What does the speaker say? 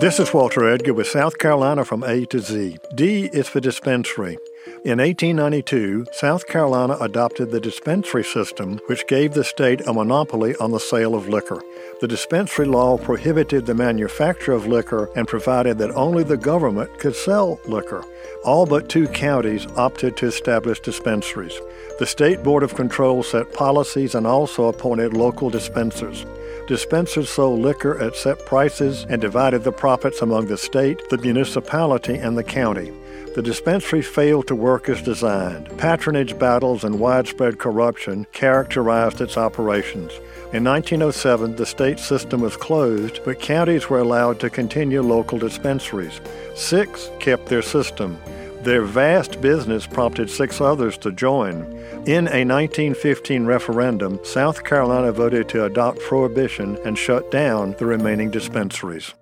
This is Walter Edgar with South Carolina from A to Z. D is for dispensary. In 1892, South Carolina adopted the dispensary system, which gave the state a monopoly on the sale of liquor. The dispensary law prohibited the manufacture of liquor and provided that only the government could sell liquor. All but two counties opted to establish dispensaries. The State Board of Control set policies and also appointed local dispensers. Dispensers sold liquor at set prices and divided the profits among the state, the municipality, and the county. The dispensary failed to work as designed. Patronage battles and widespread corruption characterized its operations. In 1907, the state system was closed, but counties were allowed to continue local dispensaries. Six kept their system. Their vast business prompted six others to join. In a 1915 referendum, South Carolina voted to adopt prohibition and shut down the remaining dispensaries.